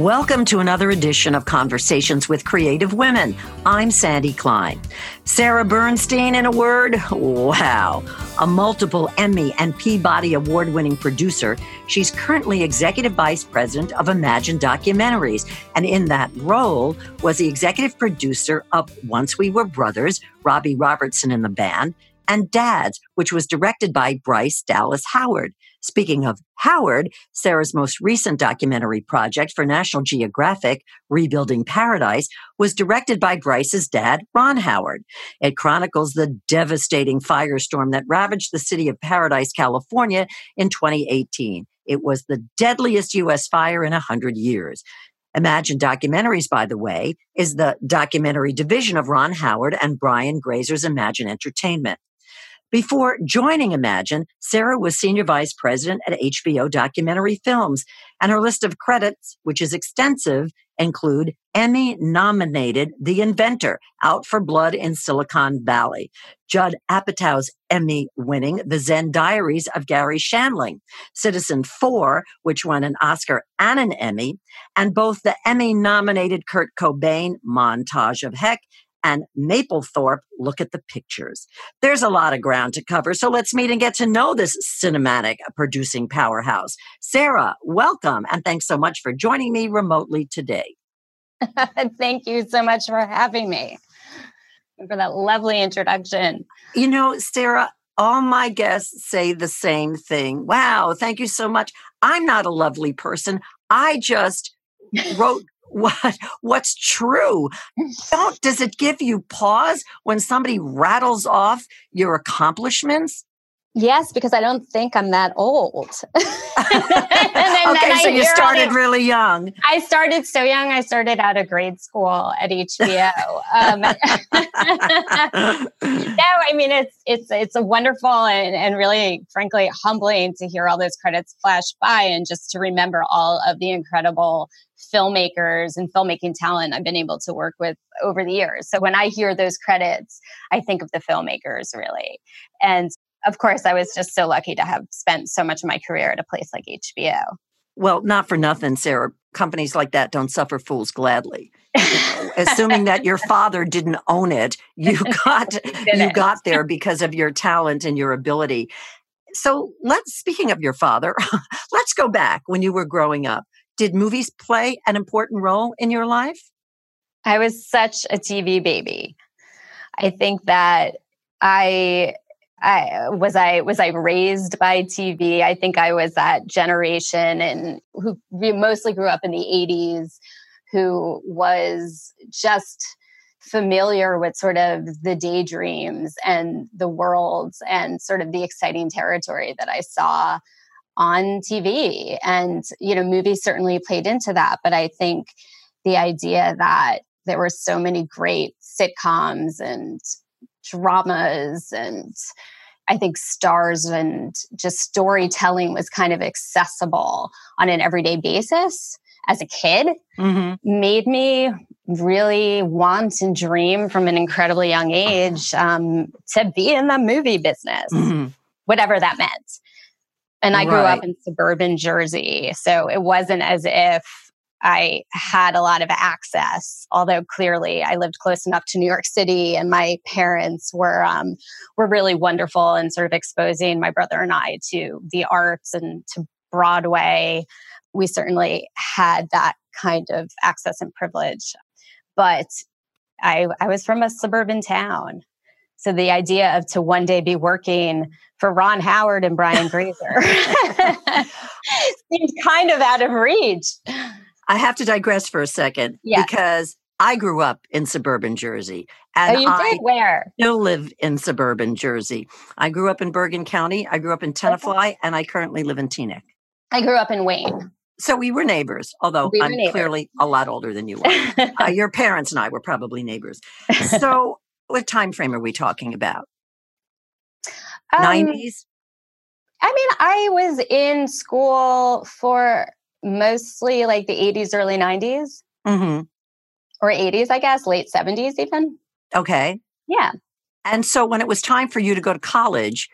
Welcome to another edition of Conversations with Creative Women. I'm Sandy Klein. Sarah Bernstein, in a word, wow. A multiple Emmy and Peabody Award winning producer, she's currently Executive Vice President of Imagine Documentaries. And in that role was the executive producer of Once We Were Brothers, Robbie Robertson and the band, and Dads, which was directed by Bryce Dallas Howard. Speaking of Howard, Sarah's most recent documentary project for National Geographic, Rebuilding Paradise, was directed by Bryce's dad, Ron Howard. It chronicles the devastating firestorm that ravaged the city of Paradise, California in 2018. It was the deadliest U.S. fire in 100 years. Imagine Documentaries, by the way, is the documentary division of Ron Howard and Brian Grazer's Imagine Entertainment. Before joining Imagine, Sarah was senior vice president at HBO Documentary Films, and her list of credits, which is extensive, include Emmy nominated The Inventor, Out for Blood in Silicon Valley, Judd Apatow's Emmy winning The Zen Diaries of Garry Shandling, Citizen 4, which won an Oscar and an Emmy, and both the Emmy nominated Kurt Cobain Montage of Heck and Mapplethorpe, look at the pictures. There's a lot of ground to cover, so let's meet and get to know this cinematic producing powerhouse. Sarah, welcome, and thanks so much for joining me remotely today. Thank you so much for having me for that lovely introduction. You know, Sarah, all my guests say the same thing. Wow, thank you so much. I'm not a lovely person. I just wrote what what's true? Don't does it give you pause when somebody rattles off your accomplishments Yes, because I don't think I'm that old. then, okay, so you started really young. I started so young. I started out of grade school at HBO. um, no, I mean it's it's it's a wonderful and, and really, frankly, humbling to hear all those credits flash by and just to remember all of the incredible filmmakers and filmmaking talent I've been able to work with over the years. So when I hear those credits, I think of the filmmakers really. And of course, I was just so lucky to have spent so much of my career at a place like HBO. Well, not for nothing, Sarah. Companies like that don't suffer fools gladly. Assuming that your father didn't own it, you got you got there because of your talent and your ability. So let's speaking of your father, let's go back when you were growing up. Did movies play an important role in your life? I was such a TV baby. I think that I I, was I was I raised by TV? I think I was that generation and who mostly grew up in the 80s who was just familiar with sort of the daydreams and the worlds and sort of the exciting territory that I saw on TV. And, you know, movies certainly played into that. But I think the idea that there were so many great sitcoms and dramas and I think stars and just storytelling was kind of accessible on an everyday basis as a kid mm-hmm. made me really want and dream from an incredibly young age um, to be in the movie business, mm-hmm. whatever that meant. And I grew up in suburban Jersey. So it wasn't as if I had a lot of access, although clearly I lived close enough to New York City, and my parents were um, were really wonderful in sort of exposing my brother and I to the arts and to Broadway. We certainly had that kind of access and privilege, but I, I was from a suburban town. So the idea of to one day be working for Ron Howard and Brian Grazer seemed kind of out of reach. I have to digress for a second because I grew up in suburban Jersey. And oh, you I did? Where? Still live in suburban Jersey. I grew up in Bergen County. I grew up in Tenafly, and I currently live in Teaneck. I grew up in Wayne. So we were neighbors, although we I'm neighbors. clearly a lot older than you are. uh, your parents and I were probably neighbors. So, what time frame are we talking about? Um, 90s? I mean, I was in school for mostly like the 80s, early 90s. Mm-hmm. Or 80s, I guess, late 70s even. Okay. Yeah. And so when it was time for you to go to college,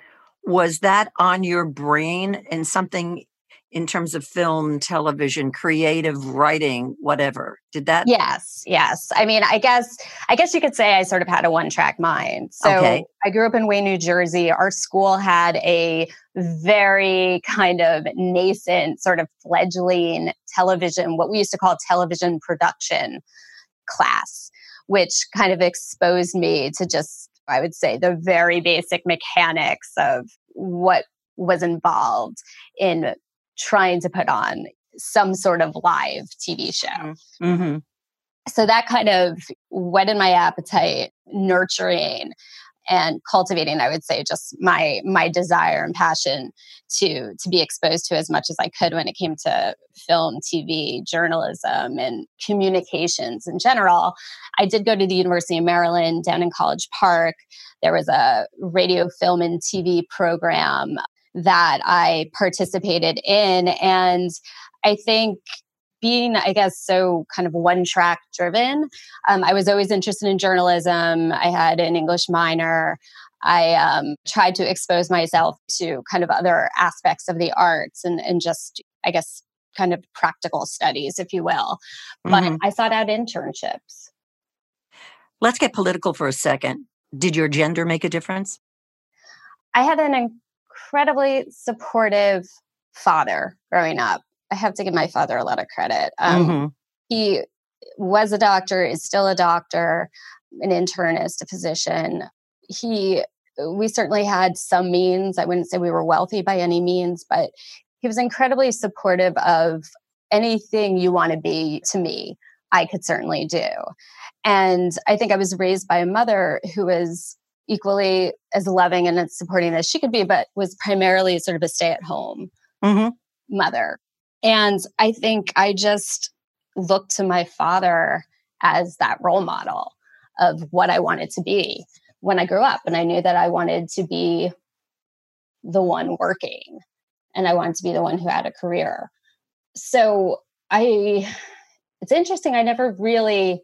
was that on your brain and something in terms of film, television, creative writing, whatever. Did that? Yes, yes. I mean, I guess I guess you could say I sort of had a one-track mind. So Okay. I grew up in Wayne, New Jersey. Our school had a very kind of nascent, sort of fledgling television, what we used to call television production class, which kind of exposed me to just, I would say, the very basic mechanics of what was involved in trying to put on some sort of live TV show. Mm-hmm. So that kind of whetted my appetite, nurturing and cultivating, I would say, just my my desire and passion to to be exposed to as much as I could when it came to film, TV, journalism, and communications in general. I did go to the University of Maryland down in College Park. There was a radio, film, and TV program that I participated in. And I think being, I guess, so kind of one track driven, um, I was always interested in journalism. I had an English minor. I um, tried to expose myself to kind of other aspects of the arts and, and just, I guess, kind of practical studies, if you will. But Mhm. I sought out internships. Let's get political for a second. Did your gender make a difference? I had an incredibly supportive father growing up. I have to give my father a lot of credit. Um, Mhm. He was a doctor, is still a doctor, an internist, a physician. He, we certainly had some means. I wouldn't say we were wealthy by any means, but he was incredibly supportive of anything you want to be to me. I could certainly do. And I think I was raised by a mother who was equally as loving and as supporting as she could be, but was primarily sort of a stay at home Mhm. mother. And I think I just looked to my father as that role model of what I wanted to be when I grew up. And I knew that I wanted to be the one working and I wanted to be the one who had a career. So I, it's interesting. I never really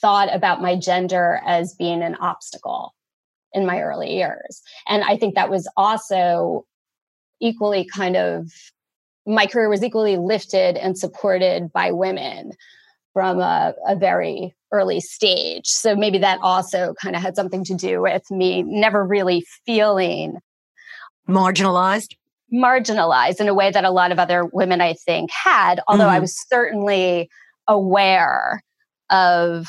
thought about my gender as being an obstacle in my early years. And I think that was also equally kind of my career was equally lifted and supported by women from a, a very early stage. So maybe that also kind of had something to do with me never really feeling Marginalized? marginalized in a way that a lot of other women, I think, had, although I Mhm. was certainly aware of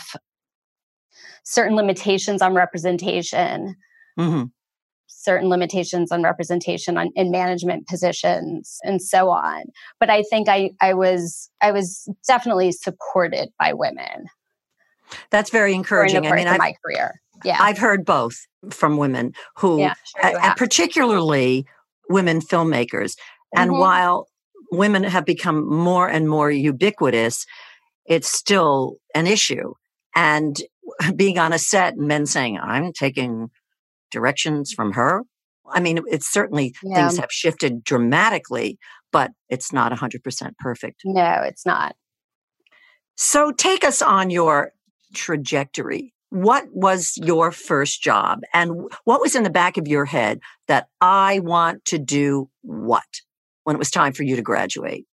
certain limitations on representation hmm certain limitations on representation on, in management positions and so on but i think i i was i was definitely supported by women That's very encouraging. I mean, I've, my career yeah I've heard both from women who, yeah sure and particularly women filmmakers. And Mhm. while women have become more and more ubiquitous, it's still an issue. And being on a set, and men saying, I'm taking directions from her. I mean, it's certainly Yeah. things have shifted dramatically, but it's not 100% perfect. no it's not So take us on your trajectory. What was your first job? And what was in the back of your head that I want to do what when it was time for you to graduate?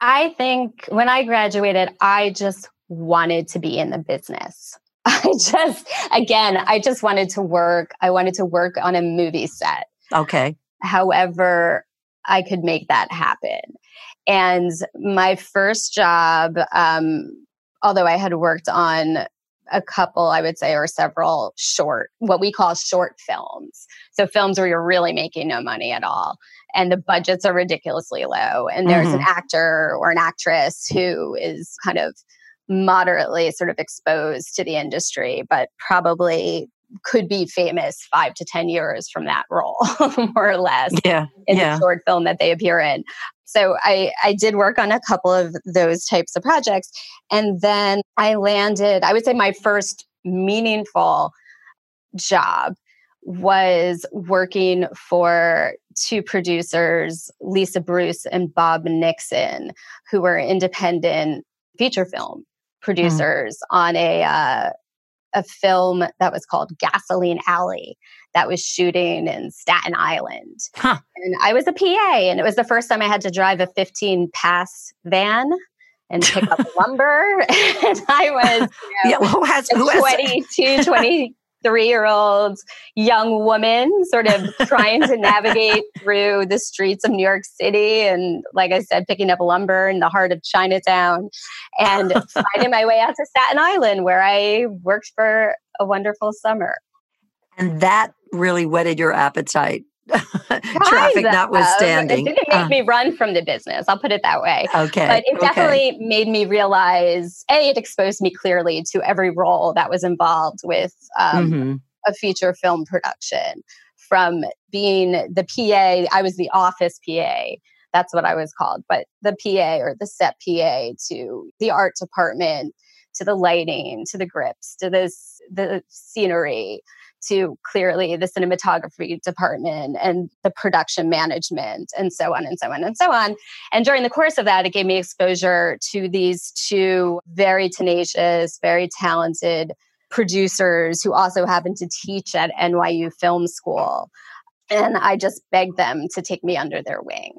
i think when i graduated i just wanted to be in the business i just again i just wanted to work i wanted to work on a movie set Okay. however I could make that happen. And my first job, um, although I had worked on a couple, I would say, or several short, what we call short films. So films where you're really making no money at all. And the budgets are ridiculously low. And there's an actor or an actress who is kind of moderately sort of exposed to the industry, but probably could be famous five to 10 years from that role, more or less Yeah. in yeah. the short film that they appear in. So I, I did work on a couple of those types of projects. And then I landed, I would say my first meaningful job was working for two producers, Lisa Bruce and Bob Nixon, who were independent feature film producers on a uh, a film that was called Gasoline Alley that was shooting in Staten Island. Huh. And I was a PA, and it was the first time I had to drive a 15 pass van and pick up lumber. and I was you know, yeah, who has, who 22, 23 year old young woman sort of trying to navigate through the streets of New York City. And like I said, picking up lumber in the heart of Chinatown and finding my way out to Staten Island where I worked for a wonderful summer. And that really whetted your appetite traffic notwithstanding. It didn't make uh, me run from the business. I'll put it that way. Okay. But it definitely okay. made me realize A, it exposed me clearly to every role that was involved with um, mm-hmm. a feature film production. From being the PA, I was the office PA. That's what I was called. But the PA or the set PA to the art department, to the lighting, to the grips, to this the scenery to clearly the cinematography department and the production management and so on and so on and so on. And during the course of that, it gave me exposure to these two very tenacious, very talented producers who also happen to teach at NYU Film School. And I just begged them to take me under their wing.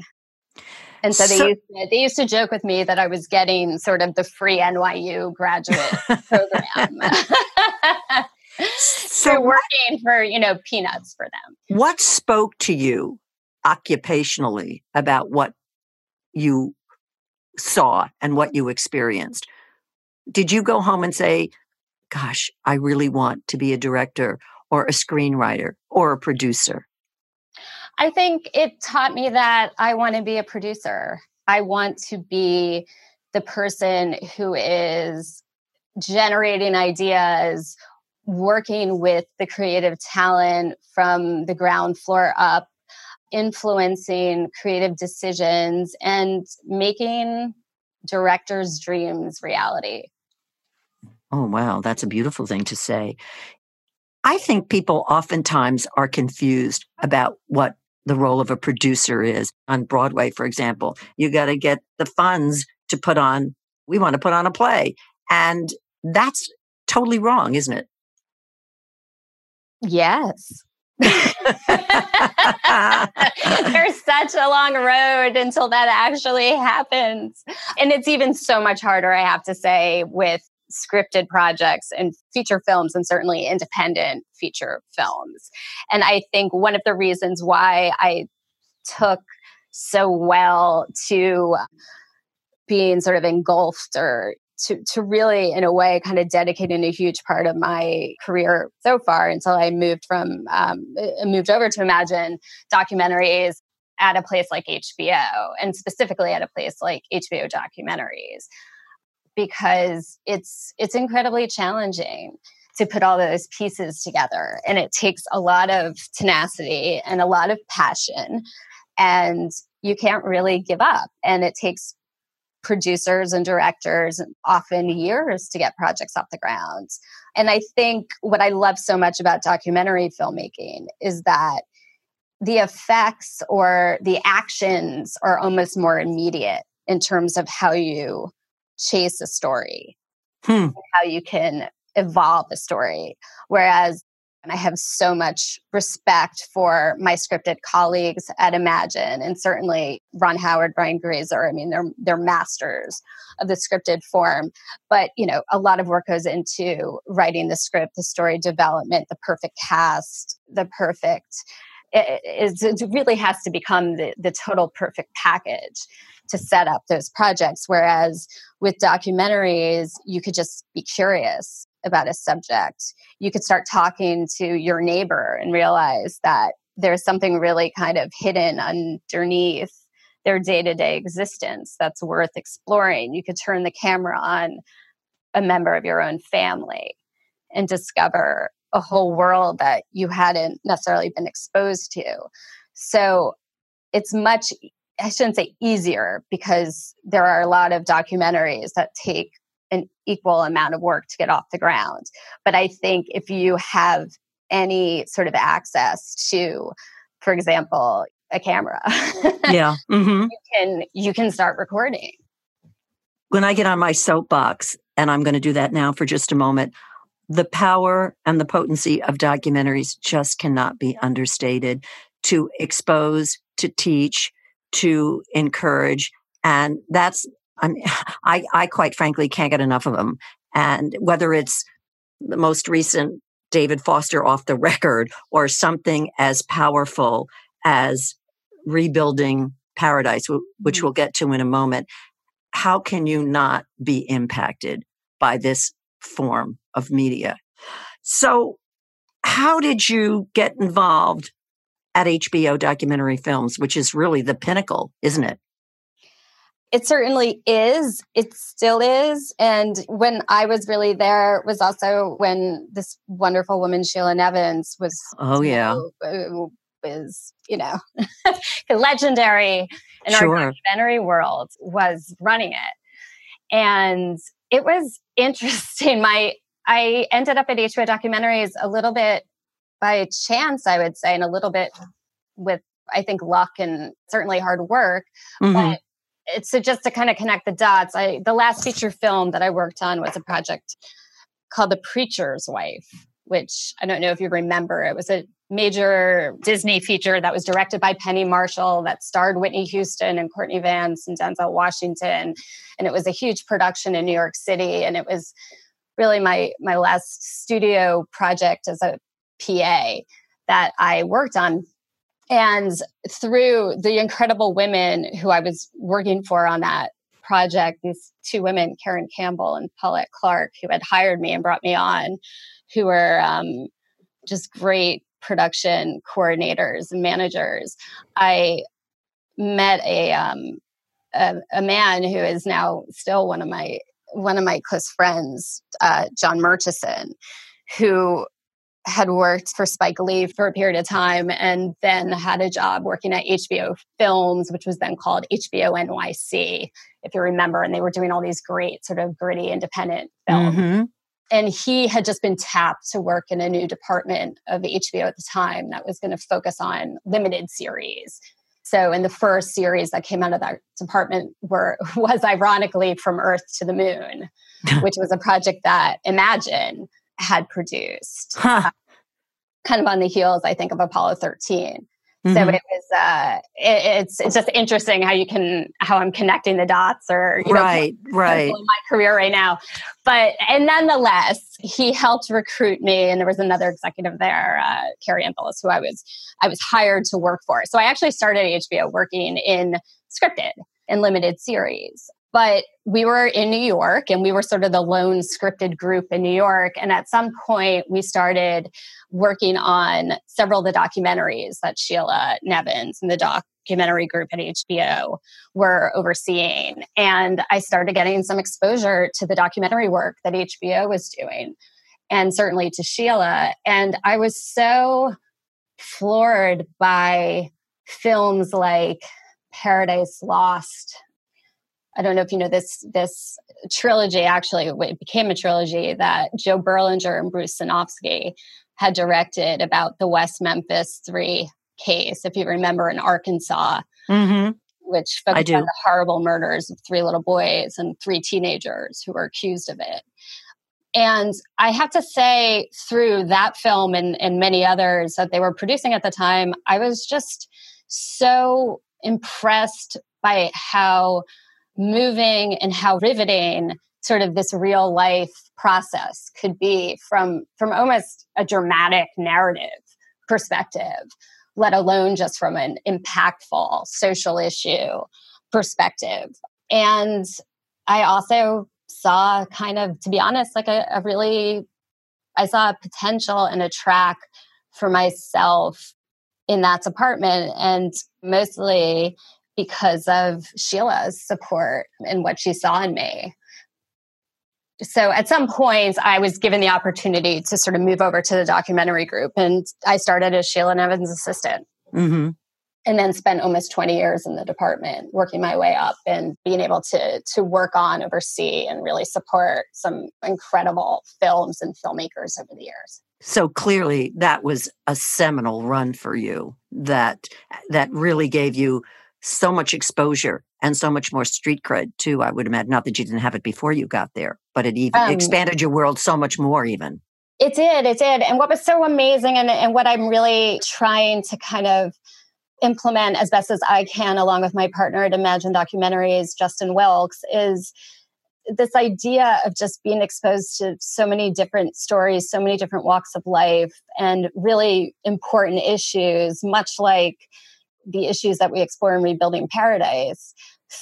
And so, so used to, they used to joke with me that I was getting sort of the free NYU graduate program. so working for you know peanuts for them. What spoke to you occupationally about what you saw and what you experienced? Did you go home and say gosh i really want to be a director or a screenwriter or a producer? I think it taught me that i want to be a producer. I want to be the person who is generating ideas working with the creative talent from the ground floor up, influencing creative decisions and making directors' dreams reality. Oh, wow. That's a beautiful thing to say. I think people oftentimes are confused about what the role of a producer is. On Broadway, for example, you got to get the funds to put on, we want to put on a play. And that's totally wrong, isn't it? Yes. There's such a long road until that actually happens. And it's even so much harder, I have to say, with scripted projects and feature films, and certainly independent feature films. And I think one of the reasons why I took so well to being sort of engulfed or to to really in a way kind of dedicating a huge part of my career so far until I moved from um, uh, moved over to Imagine documentaries at a place like HBO and specifically at a place like HBO documentaries because it's it's incredibly challenging to put all those pieces together and it takes a lot of tenacity and a lot of passion and you can't really give up and it takes producers and directors often years to get projects off the ground. And I think what I love so much about documentary filmmaking is that the effects or the actions are almost more immediate in terms of how you chase a story, hmm. how you can evolve a story. Whereas and I have so much respect for my scripted colleagues at Imagine and certainly Ron Howard, Brian Grazer. I mean, they're they're masters of the scripted form. But you know, a lot of work goes into writing the script, the story development, the perfect cast, the perfect it, it, really has to become the, the total perfect package to set up those projects. Whereas with documentaries, you could just be curious about a subject, you could start talking to your neighbor and realize that there's something really kind of hidden underneath their day to day existence that's worth exploring. You could turn the camera on a member of your own family and discover a whole world that you hadn't necessarily been exposed to. So it's much, I shouldn't say easier because there are a lot of documentaries that take an equal amount of work to get off the ground. But I think if you have any sort of access to, for example, a camera, yeah, mm-hmm. you can you can start recording. When I get on my soapbox, and I'm going to do that now for just a moment, the power and the potency of documentaries just cannot be understated to expose, to teach, to encourage. And that's, I mean, I, I quite frankly can't get enough of them. And whether it's the most recent David Foster off the record or something as powerful as rebuilding paradise, which mm-hmm. we'll get to in a moment, how can you not be impacted by this form of media? So, how did you get involved at HBO Documentary Films, which is really the pinnacle, isn't it? It certainly is. It still is. And when I was really there was also when this wonderful woman, Sheila Nevins, was. Oh, yeah. Was, you know, legendary in sure. our documentary world, was running it. And it was interesting. My I ended up at HBO Documentaries a little bit by chance, I would say, and a little bit with I think luck and certainly hard work. Mm-hmm. But so just to kind of connect the dots. I the last feature film that I worked on was a project called The Preacher's Wife, which I don't know if you remember. It was a major Disney feature that was directed by Penny Marshall that starred Whitney Houston and Courtney Vance and Denzel Washington. And it was a huge production in New York City. And it was really my my last studio project as a PA that I worked on and through the incredible women who I was working for on that project, these two women, Karen Campbell and Paulette Clark, who had hired me and brought me on, who were um, just great production coordinators and managers, I met a, um, a, a man who is now still one of my one of my close friends, uh, John Murchison, who had worked for Spike Lee for a period of time and then had a job working at HBO Films, which was then called HBO NYC, if you remember. And they were doing all these great, sort of gritty, independent films. Mm-hmm. And he had just been tapped to work in a new department of HBO at the time that was going to focus on limited series. So, in the first series that came out of that department were was ironically from Earth to the Moon, which was a project that Imagine had produced. Huh. kind of on the heels, I think, of Apollo 13. Mm-hmm. So it was, uh, it, it's it's just interesting how you can how I'm connecting the dots, or you right, know, right, my career right now. But and nonetheless, he helped recruit me, and there was another executive there, uh, Kary Antholis, who I was I was hired to work for. So I actually started at HBO working in scripted and limited series. But we were in New York and we were sort of the lone scripted group in New York. And at some point, we started working on several of the documentaries that Sheila Nevins and the documentary group at HBO were overseeing. And I started getting some exposure to the documentary work that HBO was doing and certainly to Sheila. And I was so floored by films like Paradise Lost I don't know if you know this this trilogy. Actually, it became a trilogy that Joe Berlinger and Bruce Sinofsky had directed about the West Memphis Three case. If you remember, in Arkansas, mm-hmm. which focused on the horrible murders of three little boys and three teenagers who were accused of it. And I have to say, through that film and, and many others that they were producing at the time, I was just so impressed by how moving and how riveting sort of this real life process could be from from almost a dramatic narrative perspective let alone just from an impactful social issue perspective. And i also saw kind of to be honest like a, a really i saw a potential and a track for myself in that department. And mostly because of Sheila's support and what she saw in me. So at some point, I was given the opportunity to sort of move over to the documentary group, and I started as Sheila Nevins' assistant. Mm-hmm. And then spent almost 20 years in the department, working my way up and being able to, to work on, oversee, and really support some incredible films and filmmakers over the years. So clearly, that was a seminal run for you. That that really gave you so much exposure and so much more street cred too. I would imagine. Not that you didn't have it before you got there, but it even um, expanded your world so much more. Even It did, it did. And what was so amazing and, and what I'm really trying to kind of implement as best as I can, along with my partner at Imagine Documentaries, Justin Wilkes, is this idea of just being exposed to so many different stories, so many different walks of life, and really important issues, much like the issues that we explore in Rebuilding Paradise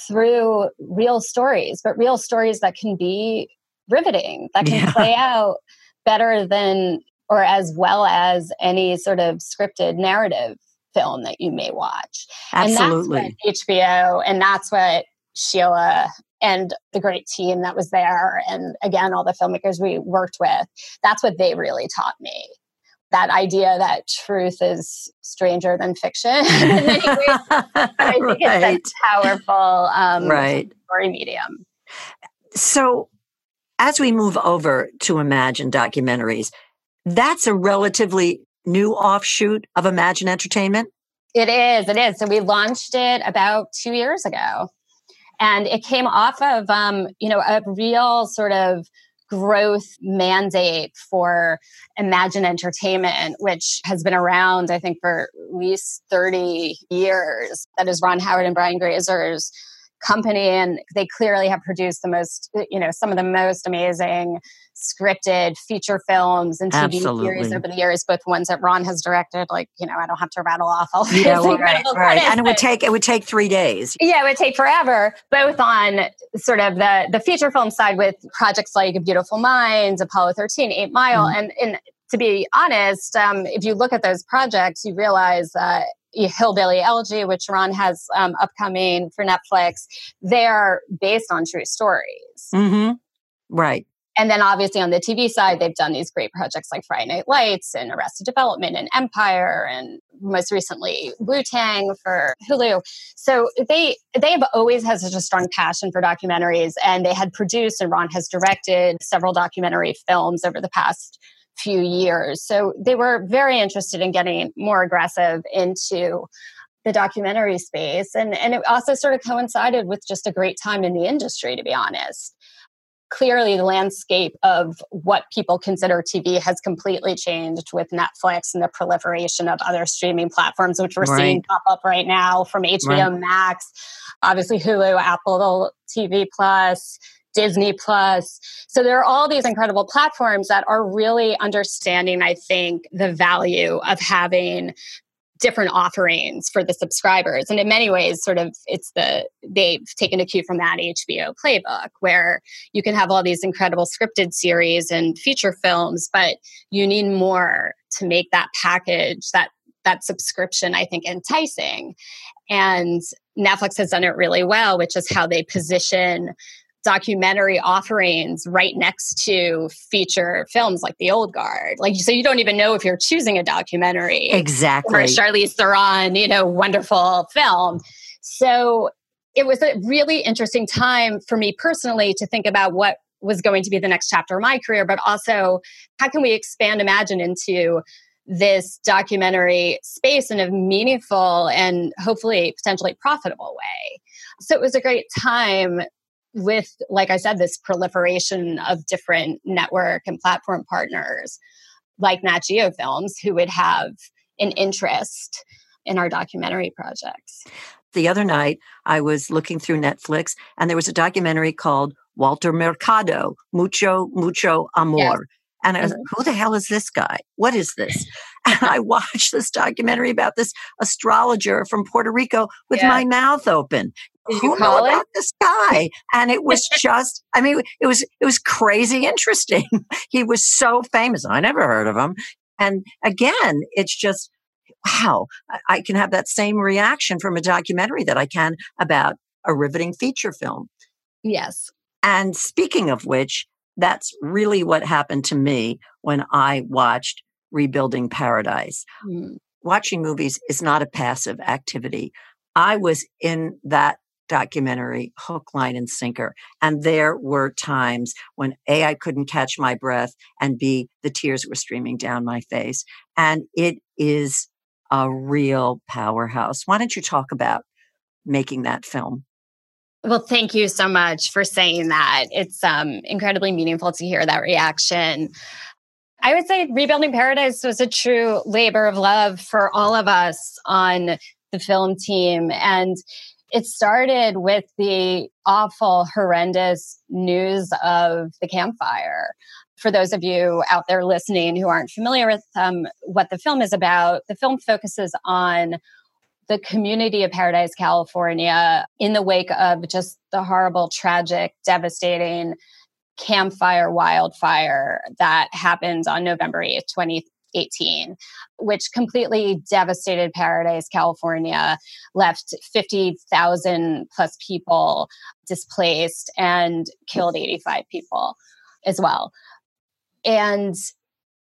through real stories, but real stories that can be riveting, that can yeah. play out better than or as well as any sort of scripted narrative film that you may watch. Absolutely. And that's what HBO and that's what Sheila and the great team that was there and again all the filmmakers we worked with that's what they really taught me that idea that truth is stranger than fiction in many ways. I think right. it's a powerful um, right. story medium. So, as we move over to Imagine documentaries, that's a relatively new offshoot of Imagine Entertainment. It is. It is. So we launched it about two years ago, and it came off of um, you know a real sort of growth mandate for Imagine Entertainment, which has been around, I think, for at least 30 years. That is Ron Howard and Brian Grazer's company. And they clearly have produced the most, you know, some of the most amazing scripted feature films and TV Absolutely. series over the years, both ones that Ron has directed. Like, you know, I don't have to rattle off all yeah, well, right, right. and it would take it would take three days. Yeah, it would take forever. Both on sort of the the feature film side with projects like Beautiful Minds, Apollo 13, Eight Mile, mm-hmm. and and to be honest, um, if you look at those projects, you realize that Hillbilly Elegy, which Ron has um, upcoming for Netflix, they are based on true stories. Mm-hmm. Right. And then obviously on the TV side, they've done these great projects like Friday Night Lights and Arrested Development and Empire and most recently Wu Tang for Hulu. So they they have always had such a strong passion for documentaries and they had produced and Ron has directed several documentary films over the past few years. So they were very interested in getting more aggressive into the documentary space and and it also sort of coincided with just a great time in the industry to be honest clearly the landscape of what people consider TV has completely changed with Netflix and the proliferation of other streaming platforms, which we're right. seeing pop up right now from HBO right. Max, obviously Hulu, Apple TV Plus. Disney Plus. So there are all these incredible platforms that are really understanding, I think, the value of having different offerings for the subscribers. And in many ways sort of it's the they've taken a cue from that hbo playbook where you can have all these incredible scripted series and feature films but you need more to make that package that that subscription i think enticing. And netflix has done it really well which is how they position documentary offerings right next to feature films like The Old Guard. Like, so you don't even know if you're choosing a documentary. Exactly. Or Charlize Theron, you know, wonderful film. So it was a really interesting time for me personally to think about what was going to be the next chapter of my career, but also how can we expand Imagine into this documentary space in a meaningful and hopefully potentially profitable way. So it was a great time with, like I said, this proliferation of different network and platform partners like Nat Geo Films who would have an interest in our documentary projects. The other night, I was looking through Netflix and there was a documentary called Walter Mercado, Mucho, Mucho Amor. Yes. And I was, mm-hmm. who the hell is this guy? What is this? and I watched this documentary about this astrologer from Puerto Rico with yeah. my mouth open. You call it? about this guy? And it was just, I mean, it was, it was crazy interesting. he was so famous. I never heard of him. And again, it's just, wow, I can have that same reaction from a documentary that I can about a riveting feature film. Yes. And speaking of which, that's really what happened to me when I watched Rebuilding Paradise. Mm. Watching movies is not a passive activity. I was in that documentary hook line and sinker. And there were times when a i couldn't catch my breath and b the tears were streaming down my face. And it is a real powerhouse. Why don't you talk about making that film? Well thank you so much for saying that. It's um, incredibly meaningful to hear that reaction. I would say Rebuilding Paradise was a true labor of love for all of us on the film team. And it started with the awful, horrendous news of the Camp Fire. For those of you out there listening who aren't familiar with um, what the film is about, the film focuses on the community of Paradise, California, in the wake of just the horrible, tragic, devastating Camp Fire wildfire that happened on November 8th, 2018, which completely devastated Paradise, California, left 50,000 plus people displaced and killed 85 people as well. And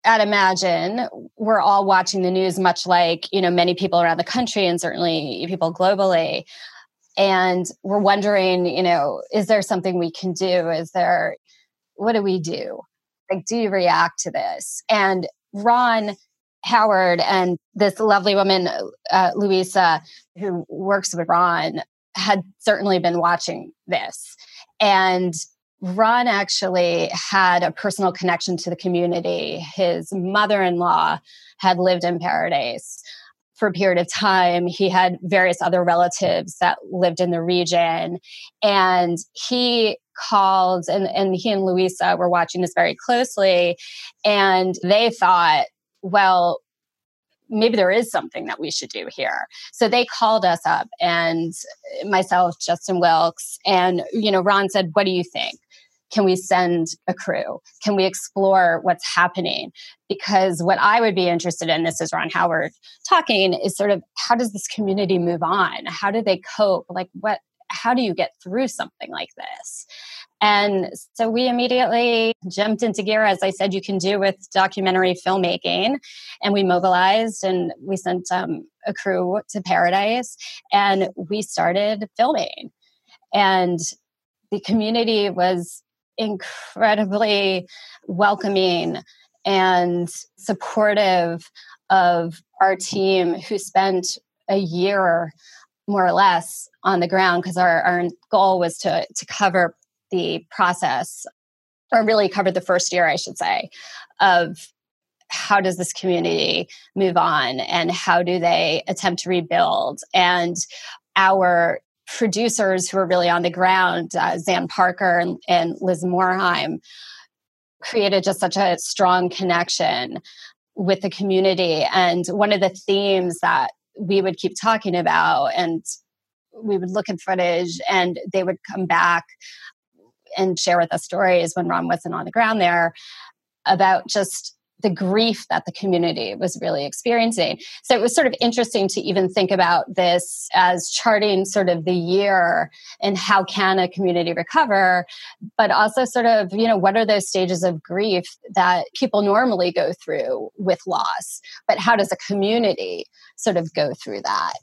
at Imagine, we're all watching the news, much like you know many people around the country and certainly people globally. And we're wondering, you know, is there something we can do? Is there, what do we do? Like, do you react to this? And Ron Howard and this lovely woman, uh, Louisa, who works with Ron, had certainly been watching this. And Ron actually had a personal connection to the community. His mother in law had lived in Paradise for a period of time. He had various other relatives that lived in the region. And he called, and, and he and Louisa were watching this very closely. And they thought, well, maybe there is something that we should do here. So they called us up and myself, Justin Wilkes, and you know, Ron said, What do you think? Can we send a crew? Can we explore what's happening? Because what I would be interested in, this is Ron Howard talking, is sort of how does this community move on? How do they cope? Like, what, how do you get through something like this? And so we immediately jumped into gear, as I said, you can do with documentary filmmaking. And we mobilized and we sent um, a crew to Paradise and we started filming. And the community was incredibly welcoming and supportive of our team who spent a year more or less on the ground because our, our goal was to, to cover the process or really cover the first year i should say of how does this community move on and how do they attempt to rebuild. And our producers who are really on the ground, uh, Xan Parker and, and Lizz Morhaim, created just such a strong connection with the community. And one of the themes that we would keep talking about, and we would look at footage, and they would come back and share with us stories when Ron wasn't on the ground there about just the grief that the community was really experiencing. So it was sort of interesting to even think about this as charting sort of the year and how can a community recover, but also sort of, you know, what are those stages of grief that people normally go through with loss, but how does a community sort of go through that?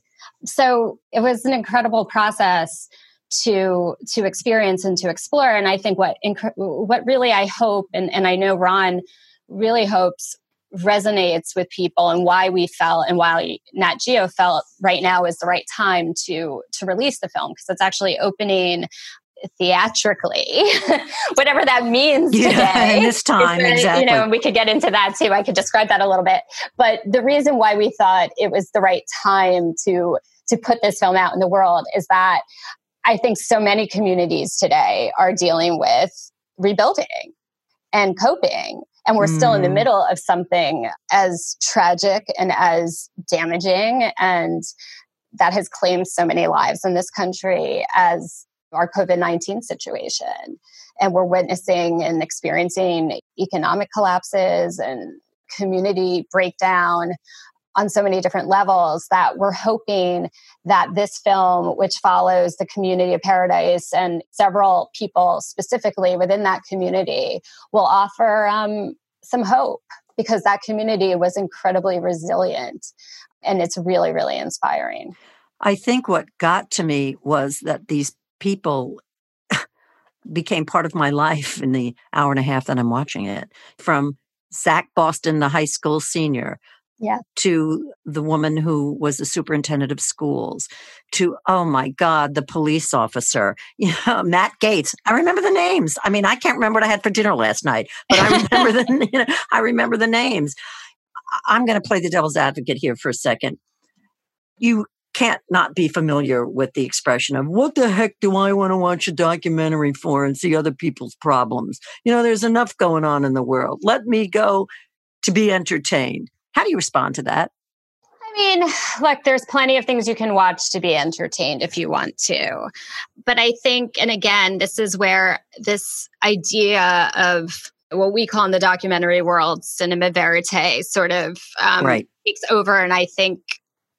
So it was an incredible process to to experience and to explore and i think what what really i hope and, and i know ron really hopes resonates with people and why we felt and why Nat Geo felt right now is the right time to to release the film because it's actually opening theatrically, whatever that means yeah, today. this time, exactly. You know, and we could get into that too. I could describe that a little bit. But the reason why we thought it was the right time to to put this film out in the world is that I think so many communities today are dealing with rebuilding and coping and we're mm. still in the mm. middle of something as tragic and as damaging and that has claimed so many lives in this country as our COVID 19 situation. And we're witnessing and experiencing economic collapses and community breakdown on so many different levels that we're hoping that this film, which follows the community of paradise and several people specifically within that community, will offer um, some hope because that community was incredibly resilient and it's really, really inspiring. I think what got to me was that these people became part of my life in the hour and a half that I'm watching it. From Zach Boston, the high school senior, yeah. to the woman who was the superintendent of schools, to, oh my God, the police officer, you know, Matt Gates. I remember the names. I mean, I can't remember what I had for dinner last night, but I remember the, you know, I remember the names. I'm going to play the devil's advocate here for a second. You can't not be familiar with the expression of what the heck do I want to watch a documentary for and see other people's problems? You know, there's enough going on in the world. Let me go to be entertained. How do you respond to that? I mean, look, there's plenty of things you can watch to be entertained if you want to. But I think, and again, this is where this idea of what we call in the documentary world cinema verite sort of um, right. takes over. And I think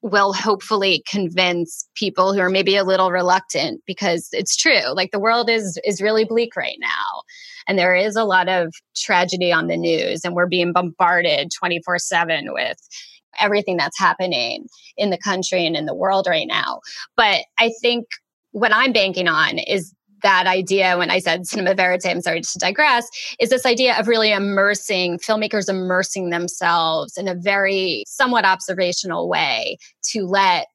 will hopefully convince people who are maybe a little reluctant because it's true like the world is is really bleak right now and there is a lot of tragedy on the news and we're being bombarded 24/7 with everything that's happening in the country and in the world right now. But i think what i'm banking on is that idea when I said cinema verite, I'm sorry to digress, is this idea of really immersing filmmakers immersing themselves in a very somewhat observational way to let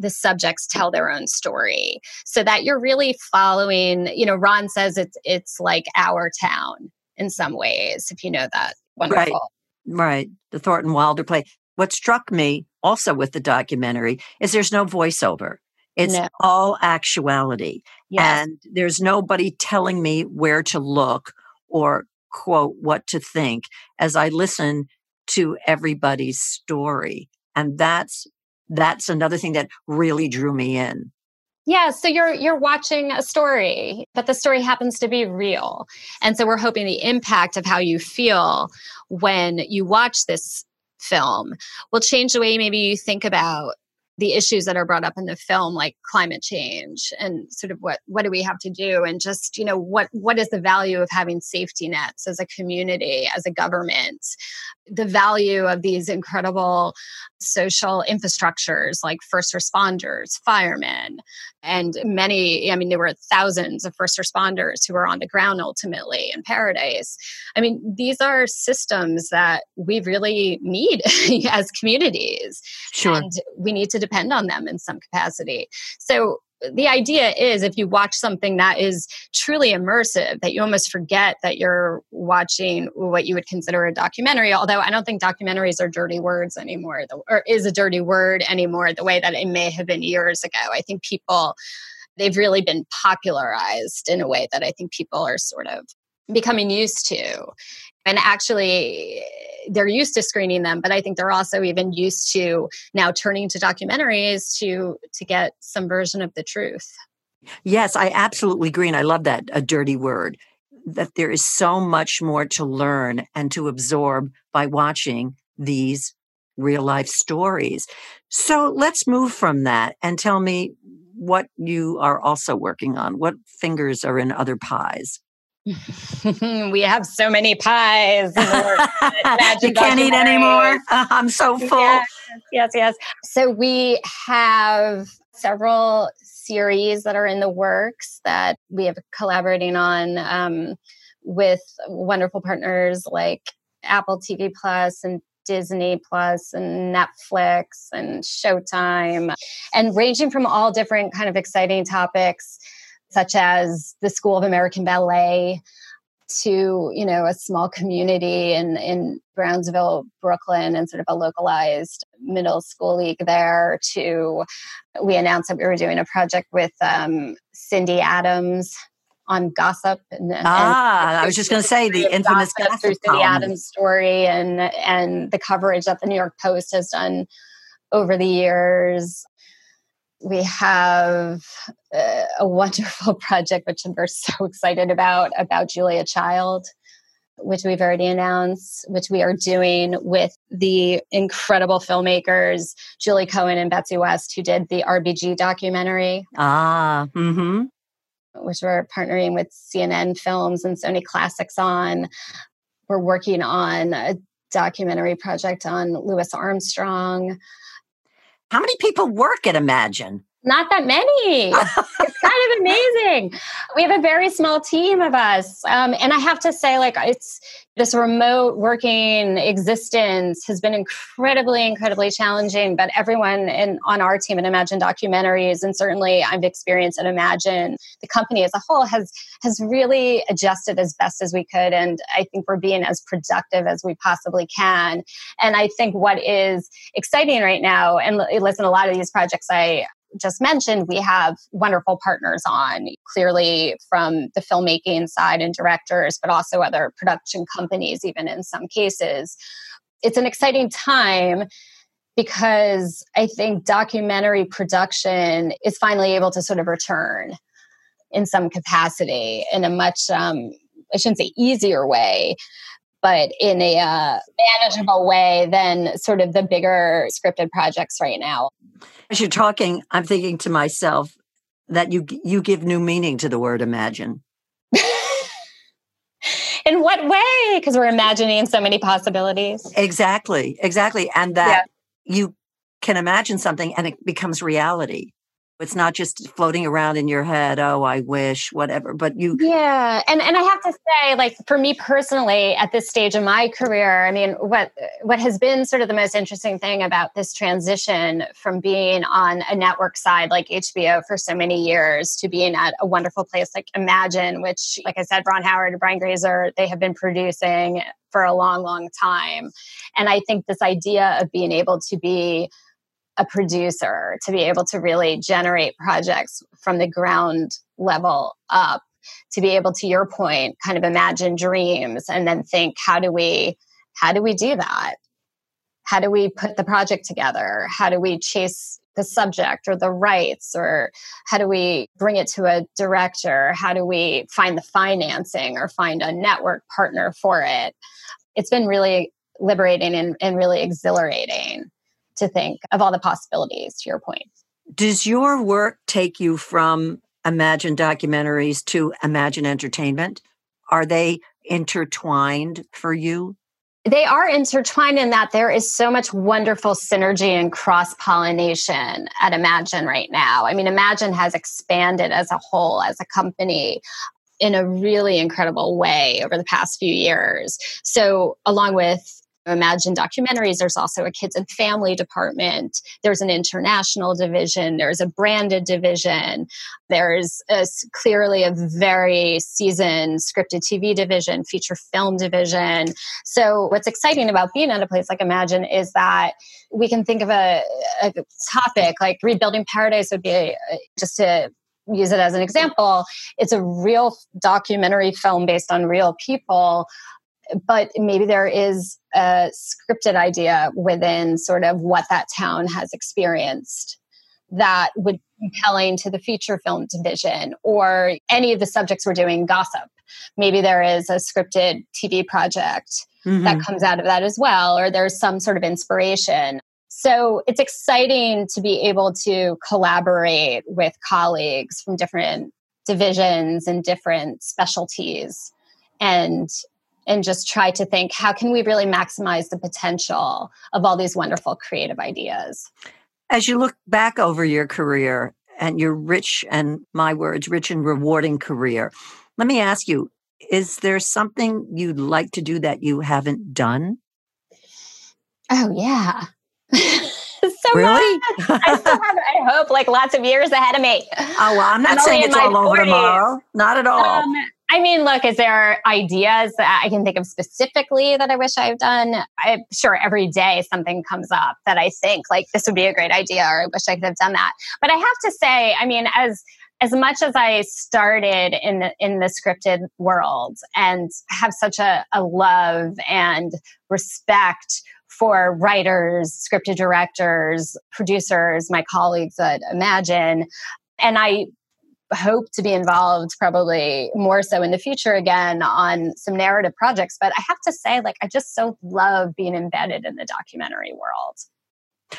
the subjects tell their own story so that you're really following you know ron says it's it's like our town in some ways if you know that wonderful right right the thornton wilder play what struck me also with the documentary is there's no voiceover it's no. all actuality. Yes. And there's nobody telling me where to look or quote what to think as I listen to everybody's story. And that's that's another thing that really drew me in. Yeah, so you're you're watching a story, but the story happens to be real. And so we're hoping the impact of how you feel when you watch this film will change the way maybe you think about the issues that are brought up in the film like climate change and sort of what what do we have to do and just you know what what is the value of having safety nets as a community as a government the value of these incredible social infrastructures like first responders firemen and many i mean there were thousands of first responders who were on the ground ultimately in paradise i mean these are systems that we really need as communities sure. and we need to depend on them in some capacity so the idea is if you watch something that is truly immersive that you almost forget that you're watching what you would consider a documentary although i don't think documentaries are dirty words anymore or is a dirty word anymore the way that it may have been years ago. I think people they've really been popularized in a way that i think people are sort of becoming used to. And actually they're used to screening them but i think they're also even used to now turning to documentaries to to get some version of the truth. Yes i absolutely agree and i love that a dirty word that there is so much more to learn and to absorb by watching these real life stories. So let's move from that and tell me what you are also working on what fingers are in other pies we have so many pies. you can't eat anymore. I'm so full. Yes, yes, yes. So we have several series that are in the works that we have collaborating on um, with wonderful partners like Apple TV Plus and Disney Plus and Netflix and Showtime, and ranging from all different kind of exciting topics such as the School of American Ballet to you know a small community in in Brownsville, Brooklyn, and sort of a localized middle school league there. To we announced that we were doing a project with um, Cindy Adams on gossip. And, ah, and I was just going to say the infamous gossip, gossip through Adams story and and the coverage that the New York Post has done over the years we have uh, a wonderful project which we're so excited about about Julia Child which we've already announced which we are doing with the incredible filmmakers Julie Cohen and Betsy West who did the RBG documentary. Ah mm-hmm. which we're partnering with CNN Films and Sony Classics on. We're working on a documentary project on Louis Armstrong how many people work at Imagine? Not that many. it's kind of amazing. We have a very small team of us. Um, and I have to say, like, it's this remote working existence has been incredibly, incredibly challenging. But everyone in, on our team at Imagine Documentaries, and certainly I've experienced at Imagine, the company as a whole has has really adjusted as best as we could. And I think we're being as productive as we possibly can. And I think what is exciting right now, and listen, a lot of these projects I just mentioned, we have wonderful partners on, clearly from the filmmaking side and directors, but also other production companies, even in some cases. It's an exciting time because I think documentary production is finally able to sort of return in some capacity in a much, um, I shouldn't say easier way, but in a uh, manageable way than sort of the bigger scripted projects right now. As you're talking, I'm thinking to myself that you you give new meaning to the word imagine. in what way? Because we're imagining so many possibilities. Exactly, exactly, and that yeah. you can imagine something and it becomes reality. It's not just floating around in your head, oh, I wish, whatever. But you Yeah. And and I have to say, like for me personally, at this stage in my career, I mean, what what has been sort of the most interesting thing about this transition from being on a network side like HBO for so many years to being at a wonderful place like Imagine, which, like I said, Ron Howard and Brian Grazer, they have been producing for a long, long time. And I think this idea of being able to be a producer to be able to really generate projects from the ground level up to be able to your point kind of imagine dreams and then think how do we how do we do that? How do we put the project together? How do we chase the subject or the rights or how do we bring it to a director? How do we find the financing or find a network partner for it? It's been really liberating and, and really exhilarating to think of all the possibilities to your point. Does your work take you from Imagine documentaries to Imagine entertainment? Are they intertwined for you? They are intertwined in that there is so much wonderful synergy and cross pollination at Imagine right now. I mean, Imagine has expanded as a whole, as a company, in a really incredible way over the past few years. So, along with Imagine documentaries. There's also a kids and family department. There's an international division. There's a branded division. There's a, clearly a very seasoned scripted TV division, feature film division. So, what's exciting about being at a place like Imagine is that we can think of a, a topic like rebuilding paradise would be just to use it as an example, it's a real documentary film based on real people but maybe there is a scripted idea within sort of what that town has experienced that would be compelling to the feature film division or any of the subjects we're doing gossip maybe there is a scripted tv project mm-hmm. that comes out of that as well or there's some sort of inspiration so it's exciting to be able to collaborate with colleagues from different divisions and different specialties and and just try to think how can we really maximize the potential of all these wonderful creative ideas as you look back over your career and your rich and my words rich and rewarding career let me ask you is there something you'd like to do that you haven't done oh yeah so really? I still have, I hope, like lots of years ahead of me. Oh, well, I'm not I'm saying it's all 40s. over tomorrow. Not at all. Um, I mean, look, is there ideas that I can think of specifically that I wish I've done? I'm sure every day something comes up that I think like this would be a great idea or I wish I could have done that. But I have to say, I mean, as as much as I started in the, in the scripted world and have such a, a love and respect for writers, scripted directors, producers, my colleagues at Imagine. And I hope to be involved probably more so in the future again on some narrative projects. But I have to say, like, I just so love being embedded in the documentary world.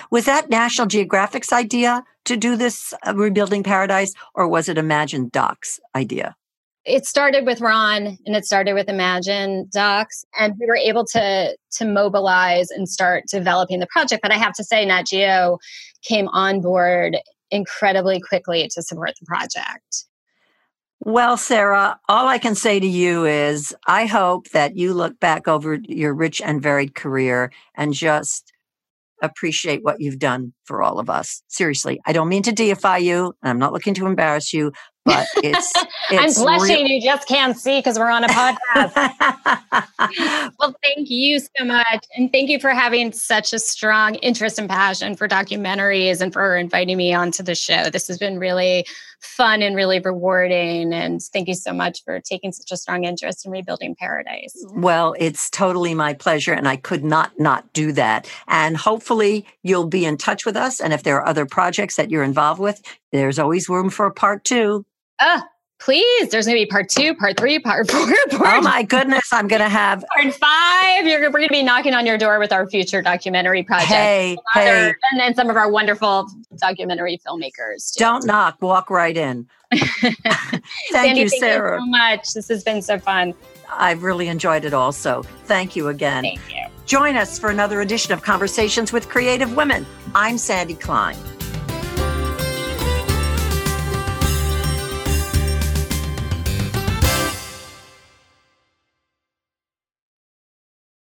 Was that National Geographic's idea to do this uh, Rebuilding Paradise, or was it Imagine Doc's idea? It started with Ron and it started with Imagine Docs, and we were able to to mobilize and start developing the project. But I have to say, Nat Geo came on board incredibly quickly to support the project. Well, Sarah, all I can say to you is I hope that you look back over your rich and varied career and just appreciate what you've done for all of us. Seriously, I don't mean to deify you. And I'm not looking to embarrass you, but it's. it's I'm blushing. Real- you just can't see because we're on a podcast. well, thank you so much. And thank you for having such a strong interest and passion for documentaries and for inviting me onto the show. This has been really fun and really rewarding. And thank you so much for taking such a strong interest in rebuilding paradise. Well, it's totally my pleasure. And I could not not do that. And hopefully you'll be in touch with us. And if there are other projects that you're involved with, there's always room for a part two. Ah, please. There's going to be part two, part three, part four. Part oh my goodness. I'm going to have part five. You're, we're going to be knocking on your door with our future documentary project. Hey, hey. And then some of our wonderful documentary filmmakers. Too. Don't knock, walk right in. thank Sandy, you, Sarah. Thank you so much. This has been so fun. I've really enjoyed it also. Thank you again. Thank you. Join us for another edition of Conversations with Creative Women. I'm Sandy Klein.